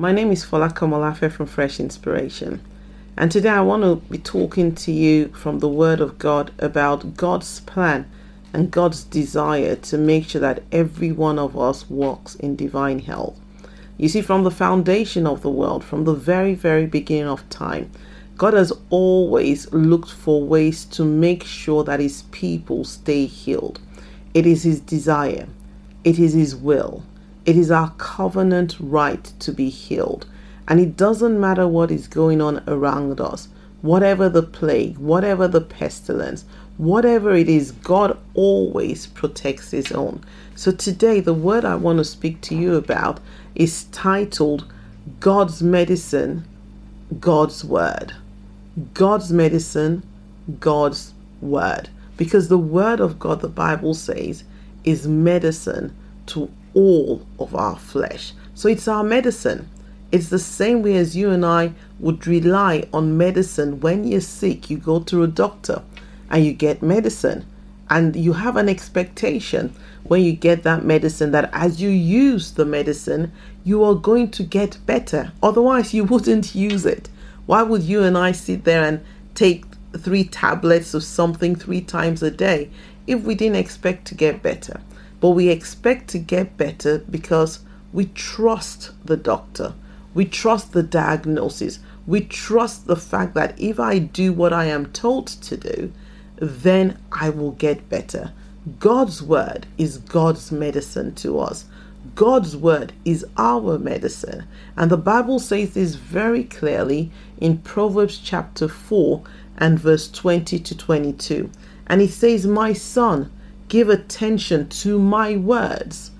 My name is Fola Komolafe from Fresh Inspiration. And today I want to be talking to you from the Word of God about God's plan and God's desire to make sure that every one of us walks in divine health. You see, from the foundation of the world, from the very, very beginning of time, God has always looked for ways to make sure that His people stay healed. It is His desire, it is His will, it is our covenant right to be healed. And it doesn't matter what is going on around us, whatever the plague, whatever the pestilence, whatever it is, God always protects His own. So today, the word I want to speak to you about is titled God's Medicine, God's Word. God's medicine, God's Word. Because the Word of God, the Bible says, is medicine to all of our flesh. So it's our medicine. It's the same way as you and I would rely on medicine. When you're sick, you go to a doctor and you get medicine. And you have an expectation when you get that medicine that as you use the medicine, you are going to get better. Otherwise, you wouldn't use it. Why would you and I sit there and take three tablets of something three times a day if we didn't expect to get better? But we expect to get better because we trust the doctor. We trust the diagnosis. We trust the fact that if I do what I am told to do, then I will get better. God's word is God's medicine to us. God's word is our medicine. And the Bible says this very clearly in Proverbs chapter 4 and verse 20 to 22. And it says, My son, give attention to my words.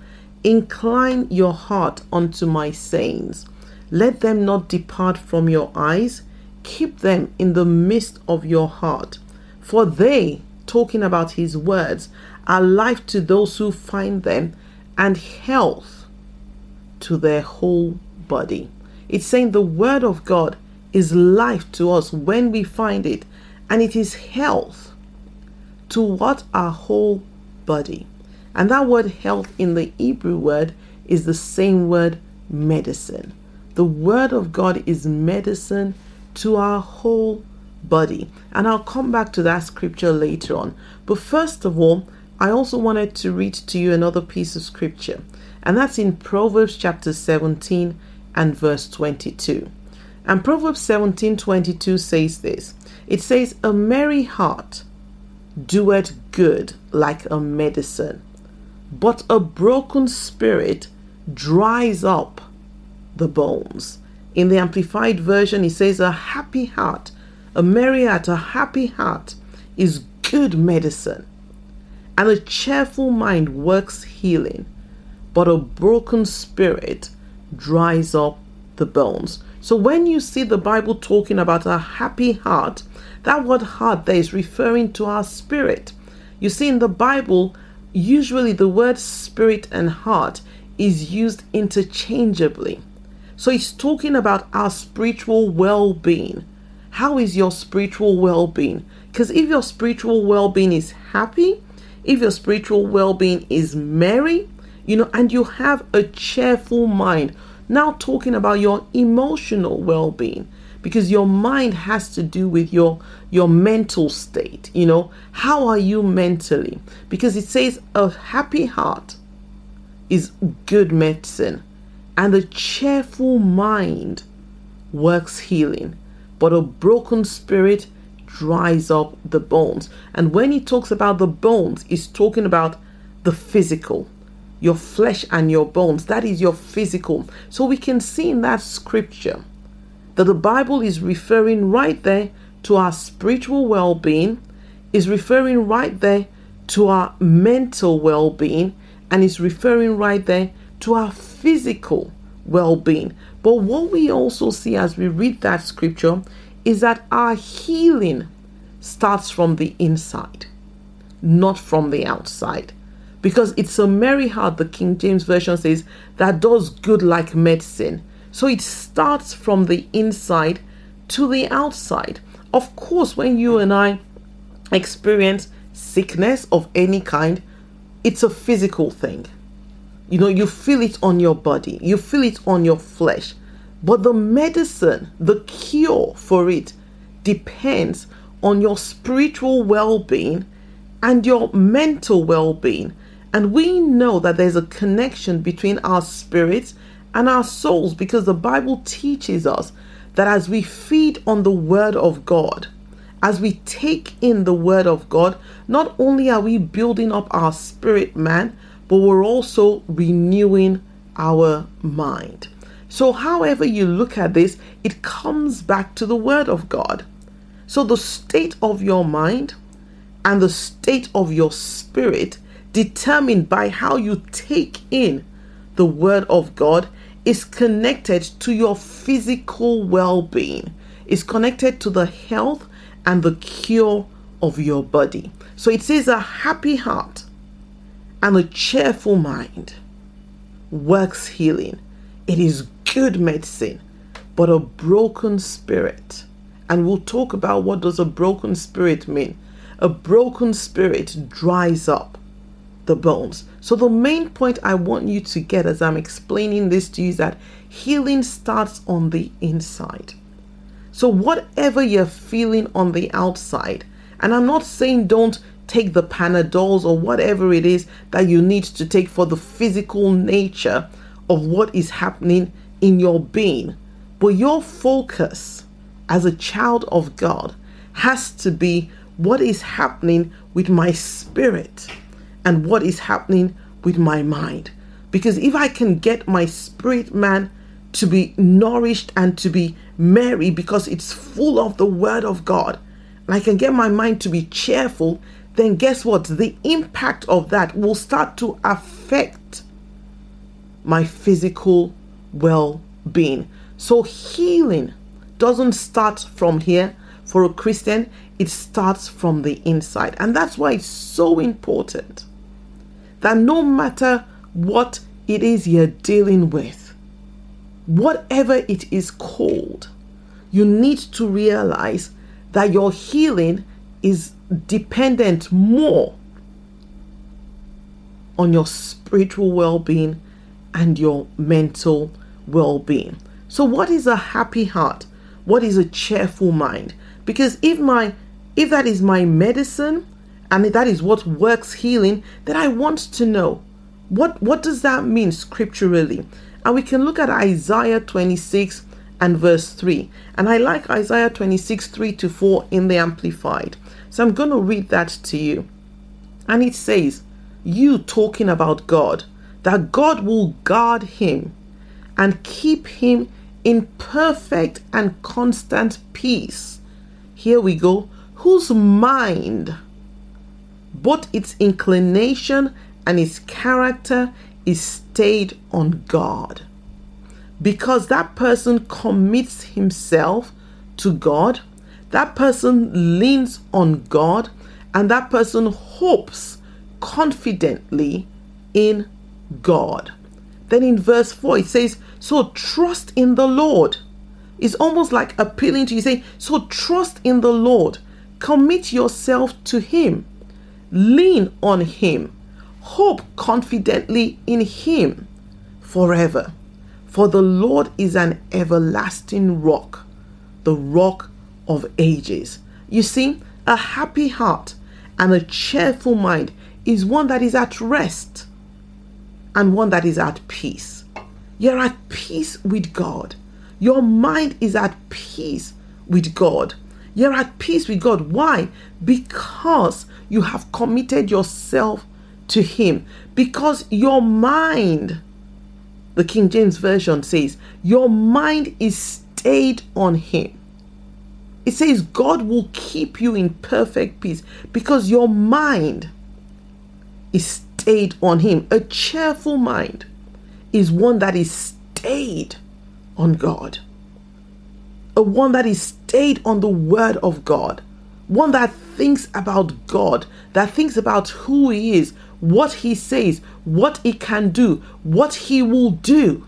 Incline your heart unto my sayings. Let them not depart from your eyes. Keep them in the midst of your heart. For they, talking about his words, are life to those who find them and health to their whole body. It's saying the word of God is life to us when we find it, and it is health to what our whole body. And that word health in the Hebrew word is the same word medicine. The word of God is medicine to our whole body. And I'll come back to that scripture later on. But first of all, I also wanted to read to you another piece of scripture. And that's in Proverbs chapter 17 and verse 22. And Proverbs 17 22 says this it says, A merry heart doeth good like a medicine, but a broken spirit dries up the bones. In the Amplified Version, it says, A happy heart, a merry heart, a happy heart is good medicine, and a cheerful mind works healing, but a broken spirit dries up the bones. So when you see the Bible talking about a happy heart, that word heart there is referring to our spirit. You see, in the Bible, usually the word spirit and heart is used interchangeably. So it's talking about our spiritual well being. How is your spiritual well being? Because if your spiritual well being is happy, if your spiritual well being is merry, you know, and you have a cheerful mind, now talking about your emotional well being because your mind has to do with your your mental state you know? How are you mentally? Because it says a happy heart is good medicine and a cheerful mind works healing but a broken spirit dries up the bones. And when he talks about the bones he's talking about the physical your flesh and your bones. That is your physical. So we can see in that scripture that the Bible is referring right there to our spiritual well being, is referring right there to our mental well being, and is referring right there to our physical well being. But what we also see as we read that scripture is that our healing starts from the inside, not from the outside. Because it's a merry heart, the King James Version says, that does good like medicine so it starts from the inside to the outside. Of course, when you and I experience sickness of any kind, it's a physical thing. You know, you feel it on your body, you feel it on your flesh. But the medicine, the cure for it, depends on your spiritual well being and your mental well being. And we know that there's a connection between our spirits and our souls because the Bible teaches us that as we feed on the Word of God, as we take in the Word of God, not only are we building up our spirit man, but we're also renewing our mind. So, however you look at this, it comes back to the Word of God. So, the state of your mind and the state of your spirit, determined by how you take in the Word of God, is connected to your physical well being, is connected to the health and the cure of your body. So, it says a happy heart and a cheerful mind works healing. It is good medicine, but a broken spirit. And we'll talk about what does a broken spirit mean. A broken spirit dries up the bones. So the main point I want you to get as I'm explaining this to you is that healing starts on the inside. So whatever you're feeling on the outside, and I'm not saying don't take the panadols or whatever it is that you need to take for the physical nature of what is happening in your being. But your focus as a child of God has to be what is happening with my spirit and what is happening with my mind. Because if I can get my spirit man to be nourished and to be merry because it's full of the word of God, and I can get my mind to be cheerful, then guess what? The impact of that will start to affect my physical well being. So healing doesn't start from here for a Christian, it starts from the inside. And that's why it's so important that no matter what it is you're dealing with, whatever it is called, you need to realize that your healing is dependent more on your spiritual well being and your mental well being. So, what is a happy heart? What is a cheerful mind? Because if my if that is my medicine and that is what works healing, then I want to know what what does that mean scripturally? And we can look at Isaiah 26 and verse 3. And I like Isaiah 26, 3 to 4 in the Amplified. So I'm going to read that to you. And it says, You talking about God, that God will guard him and keep him in perfect and constant peace. Here we go. Whose mind, both its inclination and its character, is stayed on God. Because that person commits himself to God, that person leans on God, and that person hopes confidently in God. Then in verse 4, it says, So trust in the Lord. It's almost like appealing to you, saying, So trust in the Lord. Commit yourself to Him. Lean on Him. Hope confidently in Him forever. For the Lord is an everlasting rock, the rock of ages. You see, a happy heart and a cheerful mind is one that is at rest and one that is at peace. You're at peace with God. Your mind is at peace with God. You're at peace with God. Why? Because you have committed yourself to Him. Because your mind, the King James Version says, your mind is stayed on Him. It says God will keep you in perfect peace because your mind is stayed on Him. A cheerful mind is one that is stayed on God, a one that is stayed on the Word of God, one that thinks about God, that thinks about who He is, what He says, what He can do, what He will do.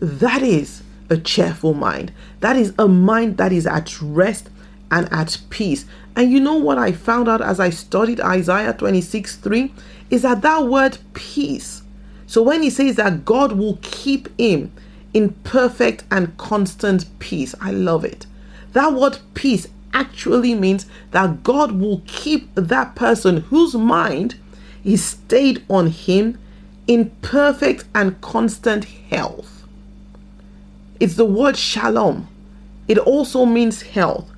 That is a cheerful mind. That is a mind that is at rest and at peace. And you know what I found out as I studied Isaiah 26 3 is that that word peace So when he says that God will keep him in perfect and constant peace, I love it. That word peace actually means that God will keep that person whose mind is stayed on him in perfect and constant health. It's the word shalom. It also means health.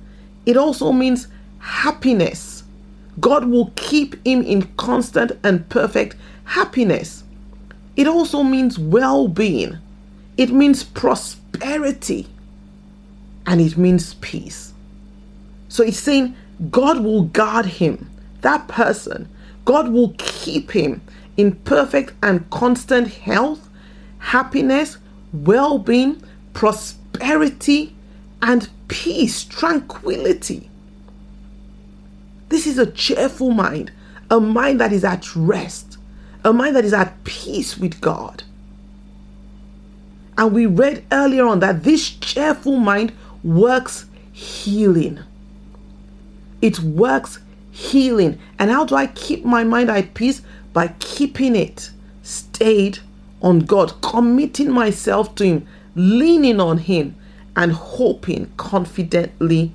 It also means happiness. God will keep him in constant and perfect happiness. It also means well being. It means prosperity. And it means peace. So it's saying God will guard him, that person. God will keep him in perfect and constant health, happiness, well being, prosperity, and peace, tranquility. This is a cheerful mind, a mind that is at rest, a mind that is at peace with God. And we read earlier on that this cheerful mind works healing. It works healing. And how do I keep my mind at peace? By keeping it stayed on God, committing myself to Him, leaning on Him, and hoping confidently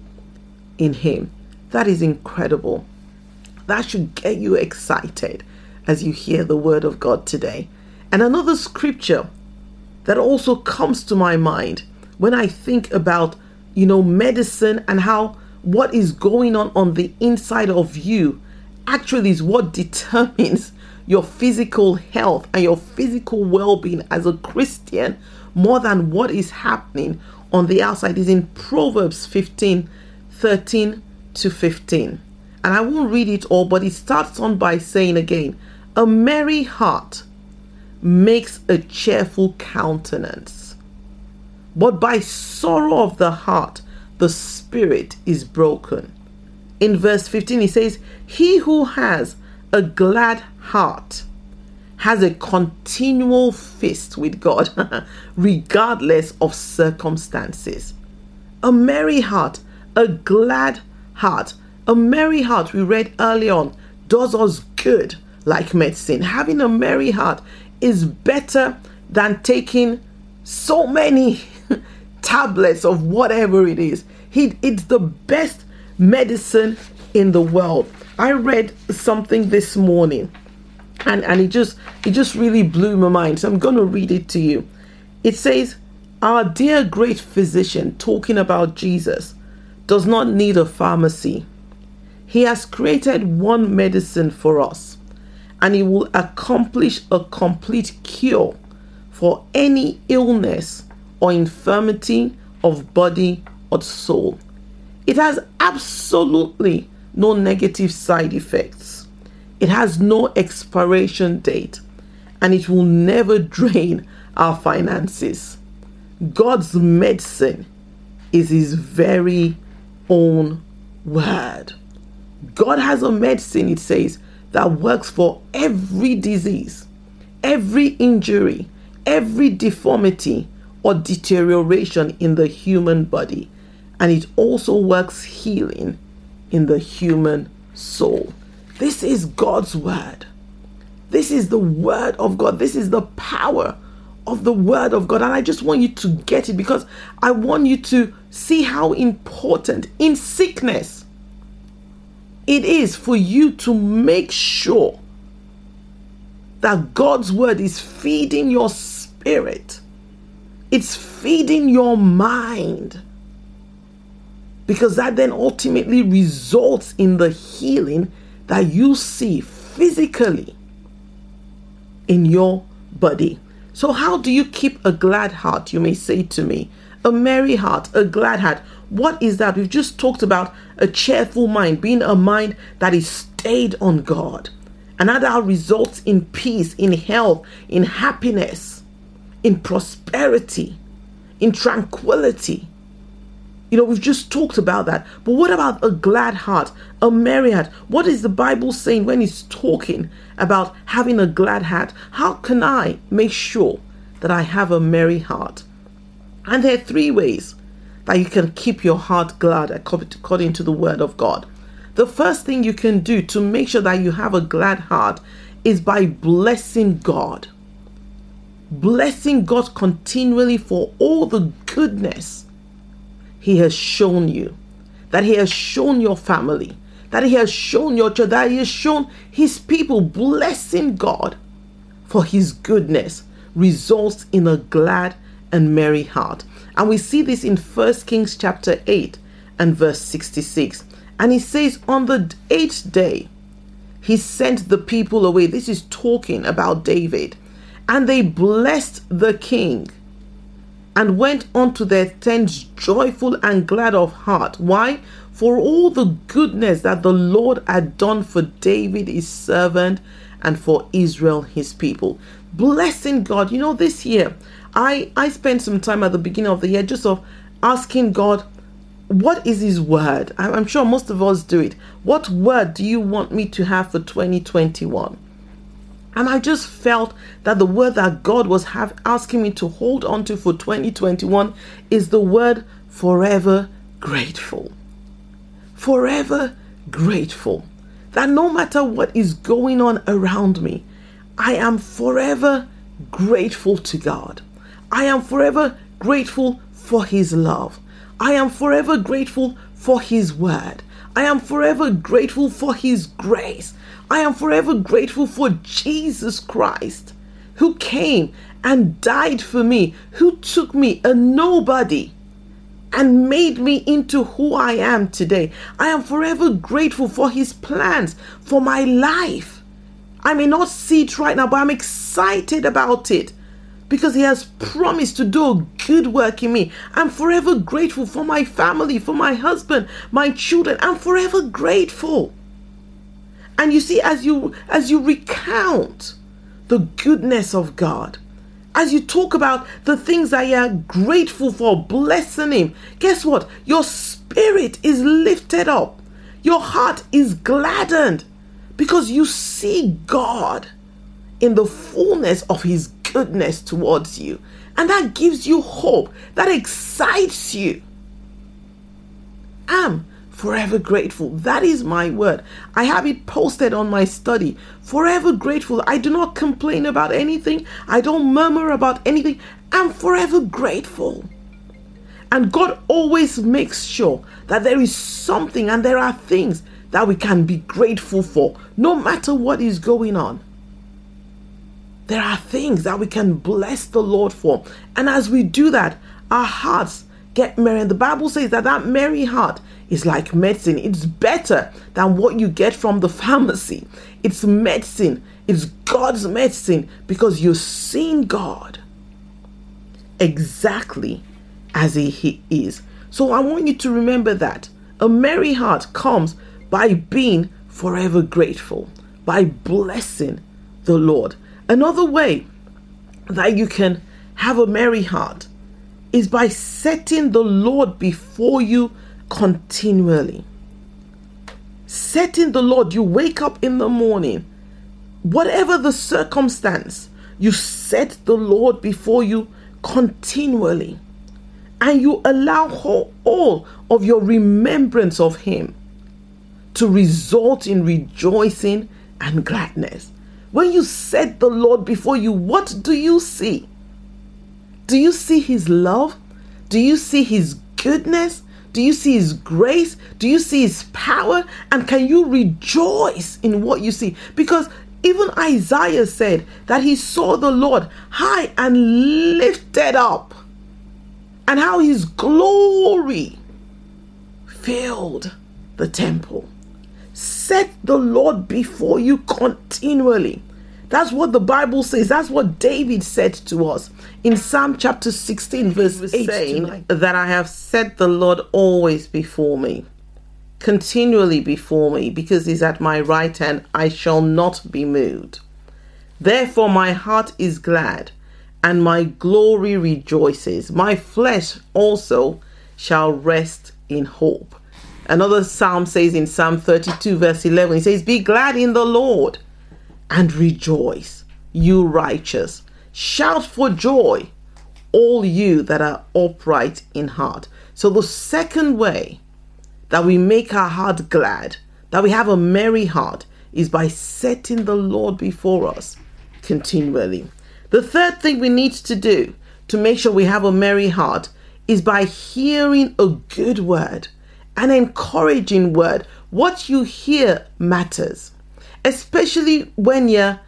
in Him. That is incredible. That should get you excited as you hear the word of God today. And another scripture that also comes to my mind when I think about, you know, medicine and how what is going on on the inside of you actually is what determines your physical health and your physical well-being as a Christian more than what is happening on the outside is in Proverbs 15 13 to 15. And I won't read it all, but it starts on by saying again, a merry heart makes a cheerful countenance. But by sorrow of the heart, the spirit is broken. In verse 15, he says, He who has a glad heart has a continual feast with God, regardless of circumstances. A merry heart, a glad heart. A merry heart, we read early on, does us good like medicine. Having a merry heart is better than taking so many tablets of whatever it is. it's the best medicine in the world. I read something this morning and, and it just it just really blew my mind. So I'm gonna read it to you. It says, Our dear great physician talking about Jesus does not need a pharmacy. He has created one medicine for us, and He will accomplish a complete cure for any illness or infirmity of body or soul. It has absolutely no negative side effects. It has no expiration date and it will never drain our finances. God's medicine is His very own word. God has a medicine, it says, that works for every disease, every injury, every deformity or deterioration in the human body. And it also works healing in the human soul. This is God's word. This is the word of God. This is the power of the word of God. And I just want you to get it because I want you to see how important in sickness it is for you to make sure that God's word is feeding your spirit, it's feeding your mind. Because that then ultimately results in the healing that you see physically in your body. So, how do you keep a glad heart? You may say to me, a merry heart, a glad heart. What is that? We've just talked about a cheerful mind, being a mind that is stayed on God. And that results in peace, in health, in happiness, in prosperity, in tranquility. You know, we've just talked about that. But what about a glad heart, a merry heart? What is the Bible saying when it's talking about having a glad heart? How can I make sure that I have a merry heart? And there are three ways that you can keep your heart glad according to the word of God. The first thing you can do to make sure that you have a glad heart is by blessing God. Blessing God continually for all the goodness He has shown you, that He has shown your family, that He has shown your church, that He has shown His people, blessing God for His goodness results in a glad and merry heart. And we see this in 1 Kings chapter 8 and verse 66. And he says, On the eighth day, he sent the people away. This is talking about David. And they blessed the king and went on to their tents joyful and glad of heart. Why? For all the goodness that the Lord had done for David, his servant, and for Israel, his people. Blessing God. You know, this year, I, I spent some time at the beginning of the year just of asking God, what is his word? I'm sure most of us do it. What word do you want me to have for 2021? And I just felt that the word that God was have, asking me to hold on to for 2021 is the word forever grateful. Forever grateful. That no matter what is going on around me, I am forever grateful to God. I am forever grateful for His love. I am forever grateful for His word. I am forever grateful for His grace. I am forever grateful for Jesus Christ, who came and died for me, who took me, a nobody, and made me into who I am today. I am forever grateful for His plans for my life. I may not see it right now, but I'm excited about it because He has promised to do good work in me. I'm forever grateful for my family, for my husband, my children. I'm forever grateful. And you see, as you as you recount the goodness of God, as you talk about the things that you are grateful for, blessing Him, guess what? Your spirit is lifted up, your heart is gladdened because you see God in the fullness of His goodness towards you. And that gives you hope, that excites you. I'm forever grateful. That is my word. I have it posted on my study. Forever grateful. I do not complain about anything, I don't murmur about anything. I'm forever grateful. And God always makes sure that there is something and there are things that we can be grateful for, no matter what is going on. There are things that we can bless the Lord for. And as we do that, our hearts get merry. And the Bible says that that merry heart is like medicine. It's better than what you get from the pharmacy. It's medicine. It's God's medicine because you're seeing God exactly as He is. So I want you to remember that. A merry heart comes by being forever grateful, by blessing the Lord. Another way that you can have a merry heart is by setting the Lord before you continually. Setting the Lord, you wake up in the morning, whatever the circumstance, you set the Lord before you continually. And you allow all of your remembrance of Him to result in rejoicing and gladness. When you set the Lord before you, what do you see? Do you see His love? Do you see His goodness? Do you see His grace? Do you see His power? And can you rejoice in what you see? Because even Isaiah said that he saw the Lord high and lifted up, and how His glory filled the temple. Set the Lord before you continually. That's what the Bible says. That's what David said to us in Psalm chapter 16, verse 8 saying, That I have set the Lord always before me, continually before me, because he's at my right hand, I shall not be moved. Therefore, my heart is glad, and my glory rejoices. My flesh also shall rest in hope. Another psalm says in Psalm 32, verse 11, he says, Be glad in the Lord and rejoice, you righteous. Shout for joy, all you that are upright in heart. So, the second way that we make our heart glad, that we have a merry heart, is by setting the Lord before us continually. The third thing we need to do to make sure we have a merry heart is by hearing a good word, an encouraging word. What you hear matters, especially when you're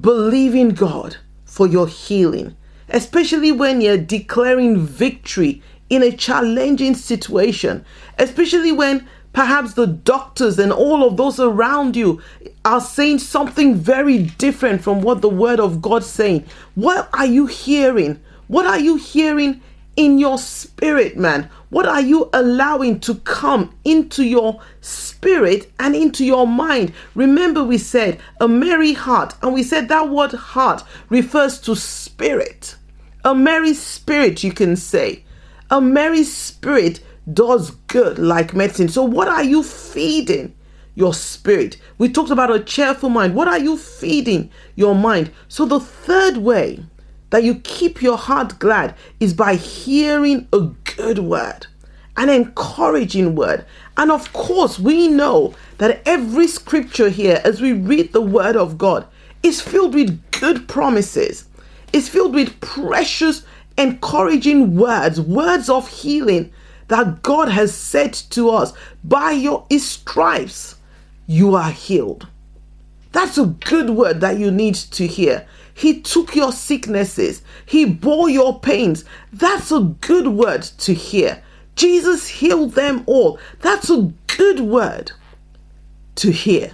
believing God for your healing, especially when you're declaring victory in a challenging situation, especially when perhaps the doctors and all of those around you are saying something very different from what the word of God's saying. What are you hearing? What are you hearing in your spirit, man? What are you allowing to come into your spirit and into your mind? Remember, we said a merry heart, and we said that word heart refers to spirit. A merry spirit, you can say. A merry spirit does good like medicine. So, what are you feeding your spirit? We talked about a cheerful mind. What are you feeding your mind? So, the third way that you keep your heart glad is by hearing a good word, an encouraging word. And of course, we know that every scripture here, as we read the word of God, is filled with good promises, is filled with precious, encouraging words, words of healing that God has said to us, by your stripes you are healed. That's a good word that you need to hear. He took your sicknesses, He bore your pains. That's a good word to hear. Jesus healed them all. That's a good word to hear.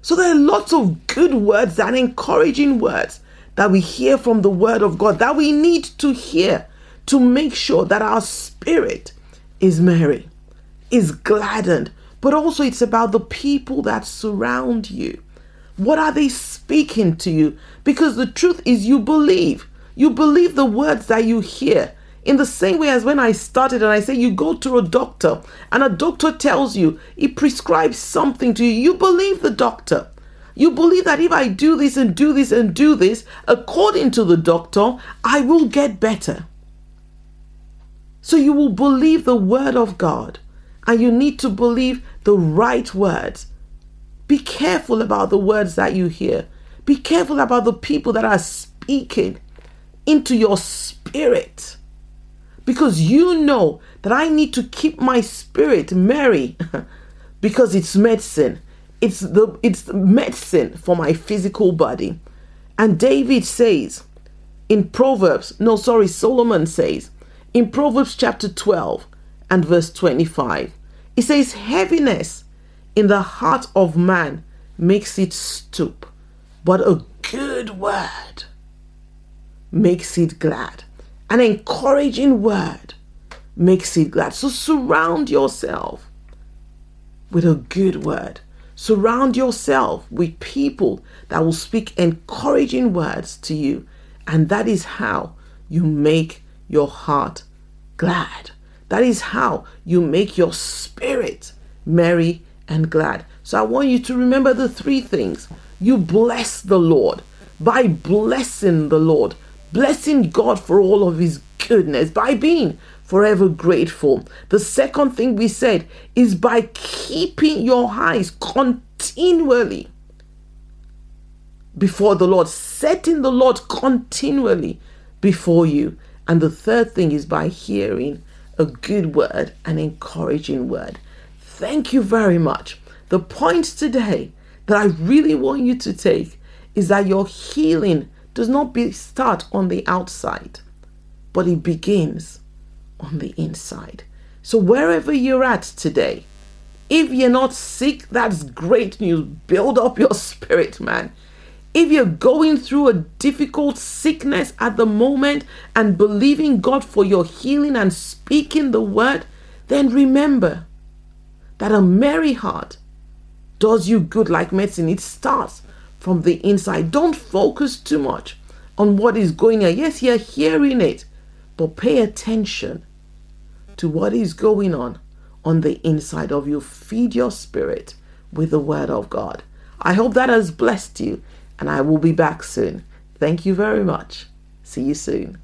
So there are lots of good words and encouraging words that we hear from the Word of God that we need to hear to make sure that our spirit is merry, is gladdened, but also it's about the people that surround you. What are they speaking to you? Because the truth is, you believe. You believe the words that you hear. In the same way as when I started and I say you go to a doctor and a doctor tells you, he prescribes something to you, you believe the doctor. You believe that if I do this and do this and do this, according to the doctor, I will get better. So you will believe the word of God and you need to believe the right words. Be careful about the words that you hear. Be careful about the people that are speaking into your spirit. Because you know that I need to keep my spirit merry because it's medicine. It's the it's medicine for my physical body. And David says in Proverbs, no sorry, Solomon says in Proverbs chapter 12 and verse 25, it says, Heaviness in the heart of man makes it stoop, but a good word makes it glad. An encouraging word makes it glad. So surround yourself with a good word. Surround yourself with people that will speak encouraging words to you. And that is how you make your heart glad. That is how you make your spirit merry and glad. So I want you to remember the three things. You bless the Lord by blessing the Lord, blessing God for all of his goodness, by being forever grateful. The second thing we said is by keeping your eyes continually before the Lord, setting the Lord continually before you. And the third thing is by hearing a good word, an encouraging word. Thank you very much. The point today that I really want you to take is that your healing does not be start on the outside, but it begins on the inside. So wherever you're at today, if you're not sick, that's great news. Build up your spirit, man. If you're going through a difficult sickness at the moment and believing God for your healing and speaking the word, then remember that a merry heart does you good like medicine. It starts from the inside. Don't focus too much on what is going on. Yes, you're hearing it, but pay attention to what is going on on the inside of you. Feed your spirit with the word of God. I hope that has blessed you and I will be back soon. Thank you very much. See you soon.